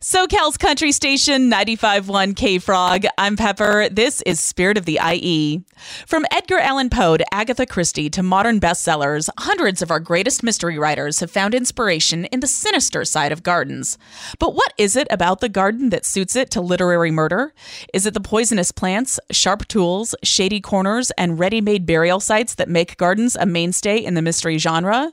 SoCal's country station 95.1 K Frog. I'm Pepper. This is Spirit of the IE. From Edgar Allan Poe to Agatha Christie to modern bestsellers, hundreds of our greatest mystery writers have found inspiration in the sinister side of gardens. But what is it about the garden that suits it to literary murder? Is it the poisonous plants, sharp tools, shady corners, and ready made burial sites that make gardens a mainstay in the mystery genre?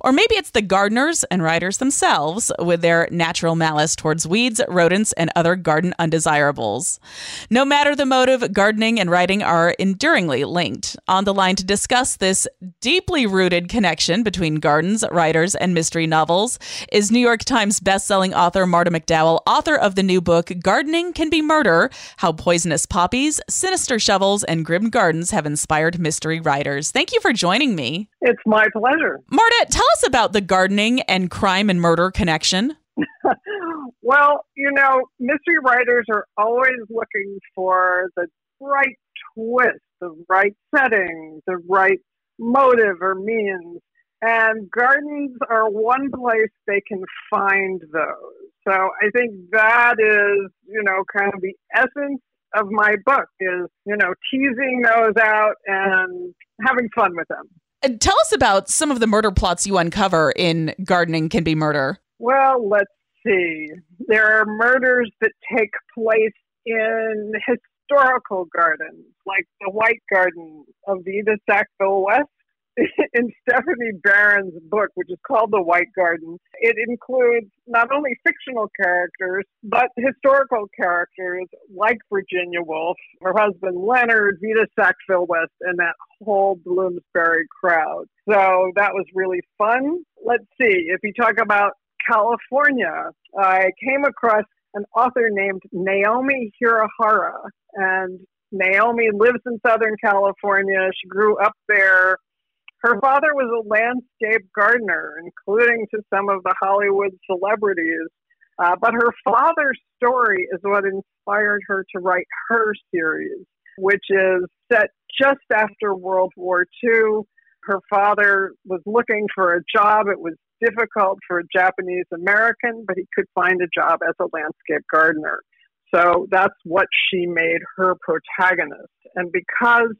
Or maybe it's the gardeners and writers themselves with their natural malice towards weeds, rodents, and other garden undesirables. No matter the motive, gardening and writing are enduringly linked. On the line to discuss this deeply rooted connection between gardens, writers, and mystery novels is New York Times bestselling author Marta McDowell, author of the new book Gardening Can Be Murder How Poisonous Poppies, Sinister Shovels, and Grim Gardens Have Inspired Mystery Writers. Thank you for joining me. It's my pleasure. Marta, tell us about the gardening and crime and murder connection. well, you know, mystery writers are always looking for the right twist, the right setting, the right motive or means. And gardens are one place they can find those. So I think that is, you know, kind of the essence of my book is, you know, teasing those out and having fun with them. And tell us about some of the murder plots you uncover in Gardening Can Be Murder. Well, let's see. There are murders that take place in historical gardens, like the White Garden of Edith Sackville West. in Stephanie Barron's book, which is called The White Garden, it includes not only fictional characters, but historical characters like Virginia Woolf, her husband Leonard, Vita Sackville West, and that whole Bloomsbury crowd. So that was really fun. Let's see, if you talk about California, I came across an author named Naomi Hirahara. And Naomi lives in Southern California. She grew up there. Her father was a landscape gardener, including to some of the Hollywood celebrities. Uh, but her father's story is what inspired her to write her series, which is set just after World War II. Her father was looking for a job. It was difficult for a Japanese American, but he could find a job as a landscape gardener. So that's what she made her protagonist. And because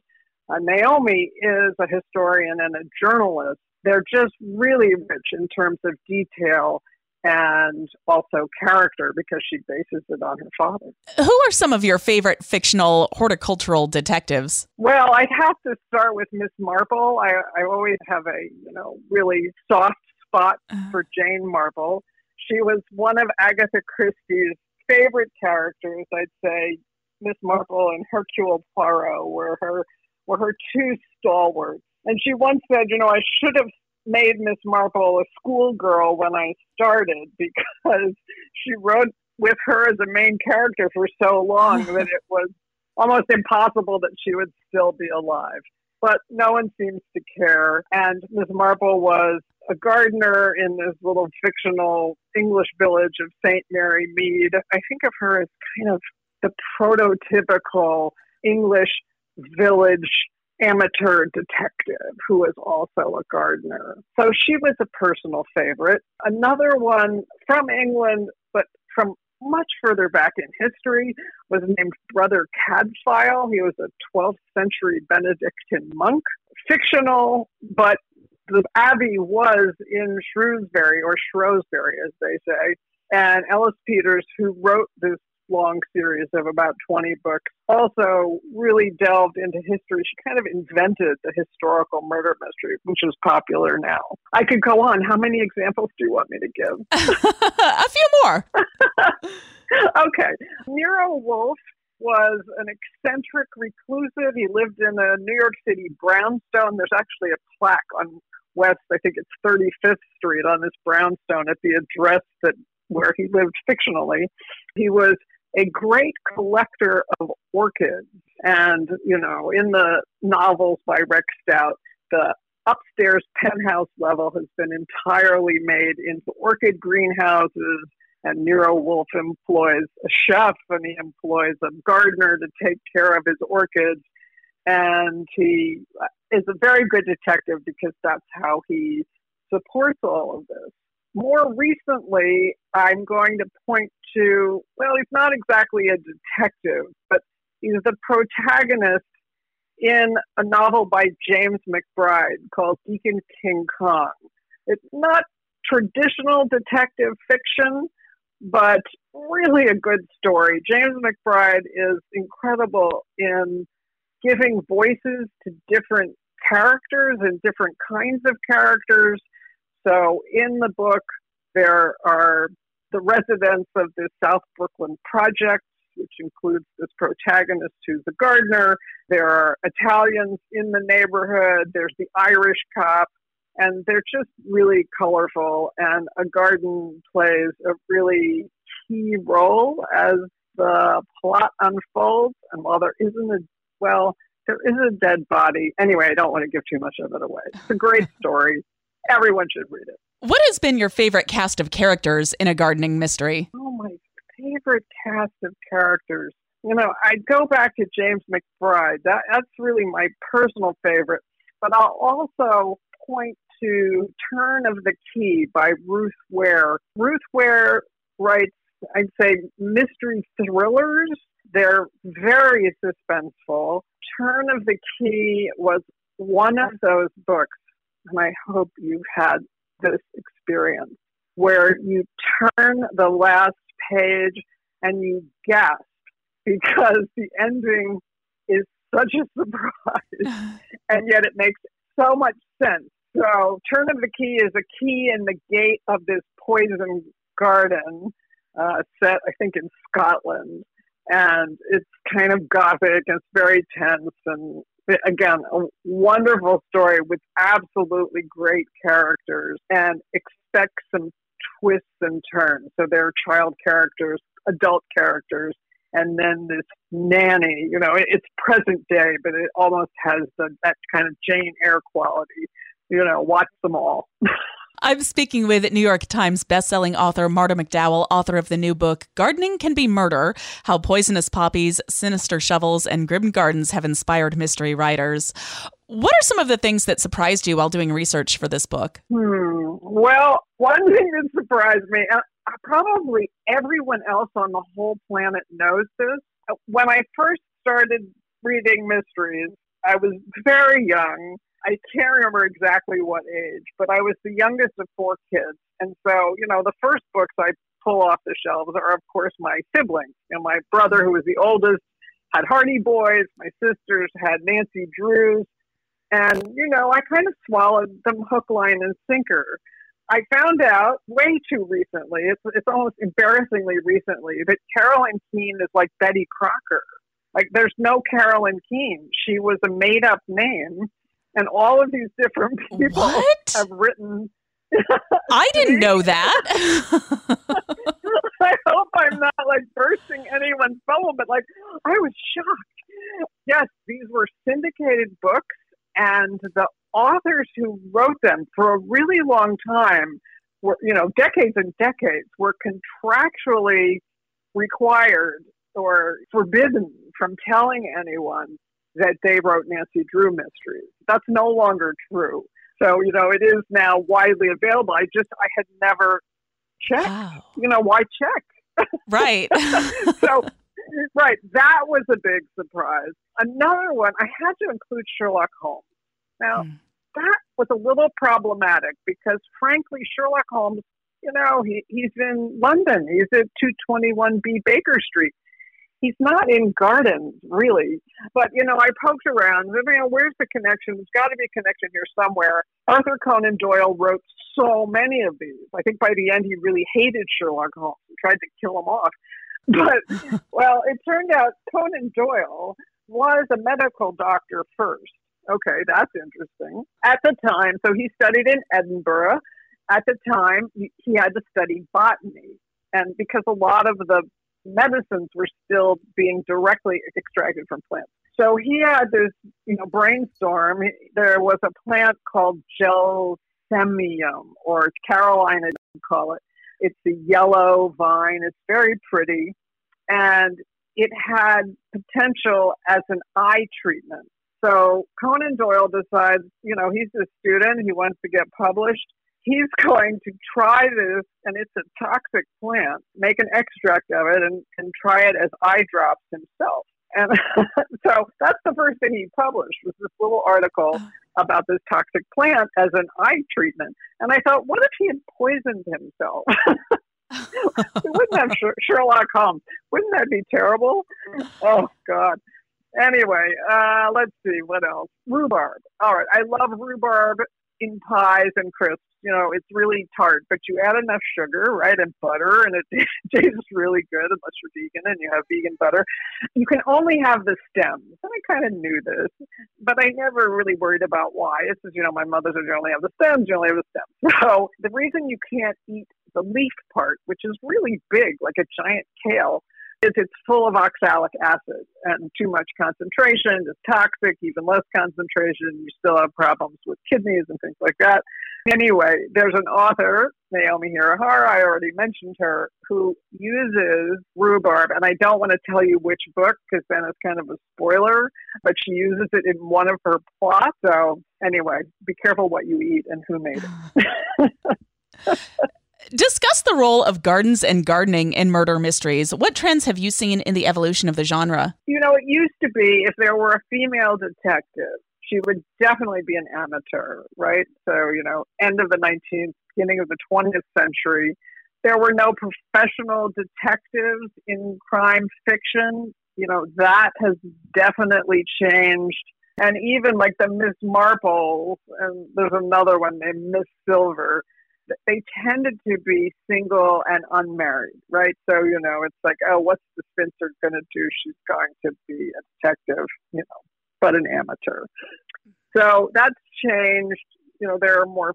uh, Naomi is a historian and a journalist, they're just really rich in terms of detail and also character because she bases it on her father. Who are some of your favorite fictional horticultural detectives? Well, I'd have to start with Miss Marple. I, I always have a you know really soft spot uh-huh. for Jane Marple. She was one of Agatha Christie's favorite characters. I'd say Miss Marple and Hercule Poirot were her were her two stalwarts. And she once said, you know, I should have made Miss Marple a schoolgirl when I started because she wrote with her as a main character for so long that it was almost impossible that she would still be alive. But no one seems to care. And Miss Marple was a gardener in this little fictional English village of St. Mary Mead. I think of her as kind of the prototypical English village amateur detective who was also a gardener. So she was a personal favorite. Another one from England, but from much further back in history, was named Brother Cadfael. He was a 12th century Benedictine monk. Fictional, but the abbey was in Shrewsbury or Shrewsbury, as they say. And Ellis Peters, who wrote this long series of about 20 books, also really delved into history. She kind of invented the historical murder mystery, which is popular now. I could go on. How many examples do you want me to give? a few more. okay. Nero Wolfe was an eccentric reclusive. He lived in a New York City brownstone. There's actually a plaque on West, I think it's 35th Street on this brownstone at the address that where he lived fictionally, he was a great collector of orchids. And, you know, in the novels by Rex Stout, the upstairs penthouse level has been entirely made into orchid greenhouses. And Nero Wolfe employs a chef and he employs a gardener to take care of his orchids. And he is a very good detective because that's how he supports all of this. More recently, I'm going to point to, well, he's not exactly a detective, but he's the protagonist in a novel by James McBride called Deacon King Kong. It's not traditional detective fiction, but really a good story. James McBride is incredible in giving voices to different characters and different kinds of characters. So in the book, there are the residents of the South Brooklyn Project, which includes this protagonist who's a gardener. There are Italians in the neighborhood. There's the Irish cop. And they're just really colorful. And a garden plays a really key role as the plot unfolds. And while there isn't a, well, there is a dead body. Anyway, I don't want to give too much of it away. It's a great story. Everyone should read it. What has been your favorite cast of characters in a gardening mystery? Oh, my favorite cast of characters. You know, I go back to James McBride. That, that's really my personal favorite. But I'll also point to Turn of the Key by Ruth Ware. Ruth Ware writes, I'd say, mystery thrillers. They're very suspenseful. Turn of the Key was one of those books, and I hope you've had this experience where you turn the last page and you gasp because the ending is such a surprise and yet it makes so much sense. So, Turn of the Key is a key in the gate of this poison garden uh, set, I think, in Scotland. And it's kind of gothic and it's very tense and again, a wonderful story with absolutely great characters and expect some twists and turns. So there are child characters, adult characters, and then this nanny. You know, it's present day, but it almost has the, that kind of Jane Eyre quality. You know, watch them all. I'm speaking with New York Times bestselling author Marta McDowell, author of the new book Gardening Can Be Murder How Poisonous Poppies, Sinister Shovels, and Grim Gardens Have Inspired Mystery Writers. What are some of the things that surprised you while doing research for this book? Hmm. Well, one thing that surprised me, uh, probably everyone else on the whole planet knows this. When I first started reading mysteries, I was very young I can't remember exactly what age, but I was the youngest of four kids. And so, you know, the first books I pull off the shelves are, of course, my siblings. You know, my brother, who was the oldest, had Hardy Boys. My sisters had Nancy Drews. And, you know, I kind of swallowed them hook, line, and sinker. I found out way too recently, it's, it's almost embarrassingly recently, that Carolyn Keene is like Betty Crocker. Like, there's no Carolyn Keene. She was a made up name and all of these different people what? have written. I didn't know that. I hope I'm not like bursting anyone's bubble, but like I was shocked. Yes, these were syndicated books, and the authors who wrote them for a really long time were, you know, decades and decades, were contractually required or forbidden from telling anyone that they wrote Nancy Drew mysteries. That's no longer true. So, you know, it is now widely available. I just, I had never checked. Wow. You know, why check? Right. so, right, that was a big surprise. Another one, I had to include Sherlock Holmes. Now, mm. that was a little problematic because, frankly, Sherlock Holmes, you know, he, he's in London. He's at 221B Baker Street he's not in gardens really. But you know, I poked around. You know, where's the connection? There's got to be a connection here somewhere. Arthur Conan Doyle wrote so many of these. I think by the end he really hated Sherlock Holmes and tried to kill him off. But well, it turned out Conan Doyle was a medical doctor first. Okay, that's interesting. At the time, so he studied in Edinburgh. At the time, he had to study botany and because a lot of the medicines were still being directly extracted from plants. So he had this, you know, brainstorm. There was a plant called gelsemium, or Carolina call it. It's a yellow vine. It's very pretty, and it had potential as an eye treatment. So Conan Doyle decides, you know, he's a student. He wants to get published he's going to try this, and it's a toxic plant, make an extract of it, and, and try it as eye drops himself. And so that's the first thing he published was this little article about this toxic plant as an eye treatment. And I thought, what if he had poisoned himself? we wouldn't have Sherlock Holmes. Wouldn't that be terrible? Oh God. Anyway, uh, let's see what else. Rhubarb. All right, I love rhubarb in pies and crisps you know, it's really tart, but you add enough sugar, right, and butter, and it tastes really good unless you're vegan and you have vegan butter. You can only have the stems. And I kind of knew this, but I never really worried about why. This is, you know, my mother said you only have the stems, you only have the stems. So the reason you can't eat the leaf part, which is really big, like a giant kale, it's full of oxalic acid and too much concentration is toxic, even less concentration, you still have problems with kidneys and things like that. Anyway, there's an author, Naomi Hirahara, I already mentioned her, who uses rhubarb, and I don't want to tell you which book because then it's kind of a spoiler, but she uses it in one of her plots. So, anyway, be careful what you eat and who made it. Discuss the role of gardens and gardening in murder mysteries. What trends have you seen in the evolution of the genre? You know, it used to be if there were a female detective, she would definitely be an amateur, right? So, you know, end of the 19th, beginning of the 20th century, there were no professional detectives in crime fiction. You know, that has definitely changed. And even like the Miss Marple, and there's another one named Miss Silver, they tended to be single and unmarried, right? So, you know, it's like, oh, what's the spinster going to do? She's going to be a detective, you know, but an amateur. So that's changed. You know, there are more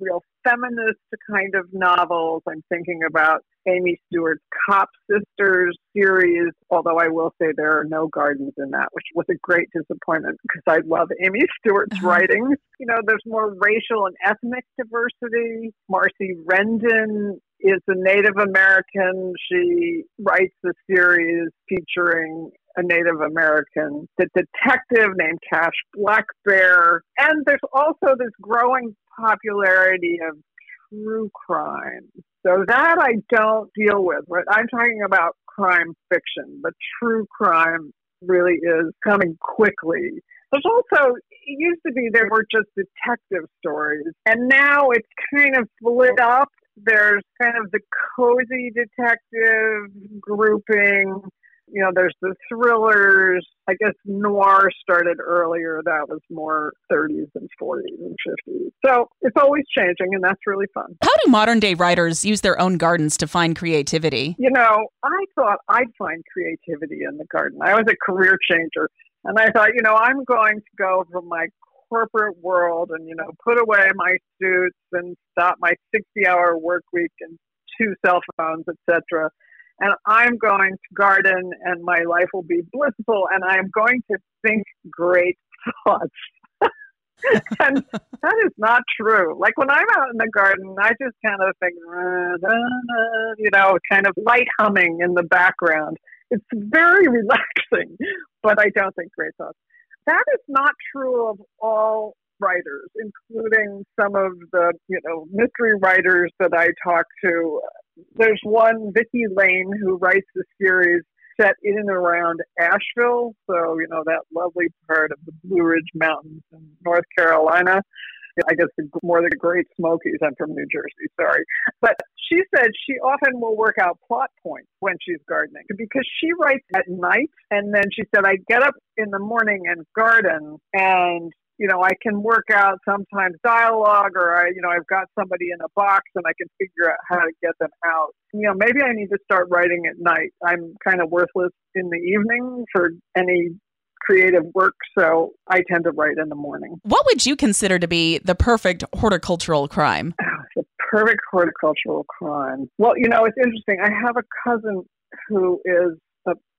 real feminist kind of novels. I'm thinking about Amy Stewart's Kopp Sisters series, although I will say there are no gardens in that, which was a great disappointment because I love Amy Stewart's uh-huh. writings. You know, there's more racial and ethnic diversity. Marcie Rendon is a Native American. She writes a series featuring a Native American, the detective named Cash Black Bear. And there's also this growing popularity of true crime. So that I don't deal with. But I'm talking about crime fiction. The true crime really is coming quickly. There's also, it used to be there were just detective stories, and now it's kind of split up. There's kind of the cozy detective grouping, you know, there's the thrillers. I guess noir started earlier. That was more 30s and 40s and 50s. So it's always changing, and that's really fun. How do modern day writers use their own gardens to find creativity? You know, I thought I'd find creativity in the garden. I was a career changer, and I thought, you know, I'm going to go from my corporate world and, you know, put away my suits and stop my 60 hour work week and two cell phones, etc and I'm going to garden and my life will be blissful and I'm going to think great thoughts. and that is not true. Like when I'm out in the garden, I just kind of think, uh, you know, kind of light humming in the background. It's very relaxing, but I don't think great thoughts. That is not true of all writers, including some of the, you know, mystery writers that I talk to there's one, Vicki Lane, who writes the series set in and around Asheville. So, you know, that lovely part of the Blue Ridge Mountains in North Carolina. I guess the, more the Great Smokies. I'm from New Jersey, sorry. But she said she often will work out plot points when she's gardening because she writes at night. And then she said, I get up in the morning and garden and you know, I can work out sometimes dialogue or I, you know, I've got somebody in a box and I can figure out how to get them out. You know, maybe I need to start writing at night. I'm kind of worthless in the evening for any creative work, so I tend to write in the morning. What would you consider to be the perfect horticultural crime? the perfect horticultural crime. Well, you know, it's interesting. I have a cousin who is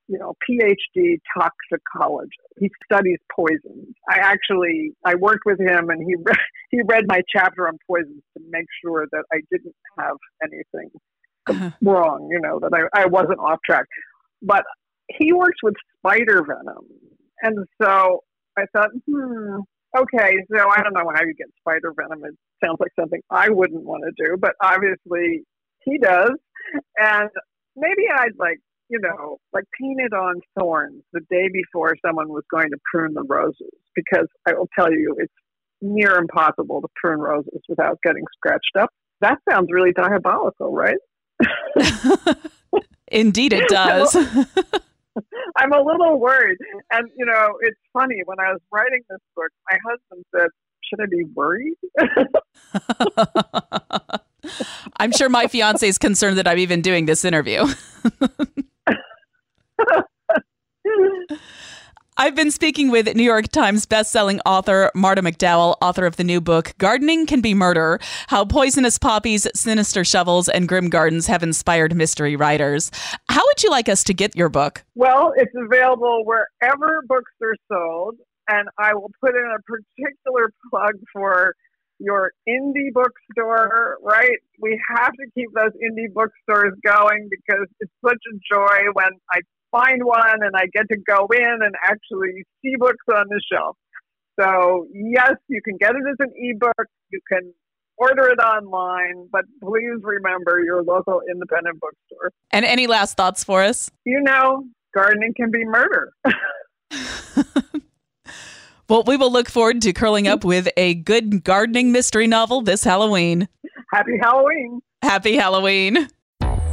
you know PhD toxicologist. He studies poisons. I actually I worked with him, and he read, he read my chapter on poisons to make sure that I didn't have anything uh-huh. wrong. You know that I I wasn't off track. But he works with spider venom, and so I thought, hmm, okay, so I don't know how you get spider venom. It sounds like something I wouldn't want to do, but obviously he does. And maybe I'd like, you know, like painted on thorns the day before someone was going to prune the roses, because I will tell you, it's near impossible to prune roses without getting scratched up. That sounds really diabolical, right? Indeed, it does. I'm a little worried. And, you know, it's funny. When I was writing this book, my husband said, Should I be worried? I'm sure my fiance is concerned that I'm even doing this interview. I've been speaking with New York Times bestselling author Marta McDowell, author of the new book Gardening Can Be Murder How Poisonous Poppies, Sinister Shovels, and Grim Gardens Have Inspired Mystery Writers. How would you like us to get your book? Well, it's available wherever books are sold, and I will put in a particular plug for your indie bookstore, right? We have to keep those indie bookstores going because it's such a joy when I find one and I get to go in and actually see books on the shelf. So, yes, you can get it as an ebook. You can order it online, but please remember your local independent bookstore. And any last thoughts for us? You know, gardening can be murder. well, we will look forward to curling up with a good gardening mystery novel this Halloween. Happy Halloween. Happy Halloween.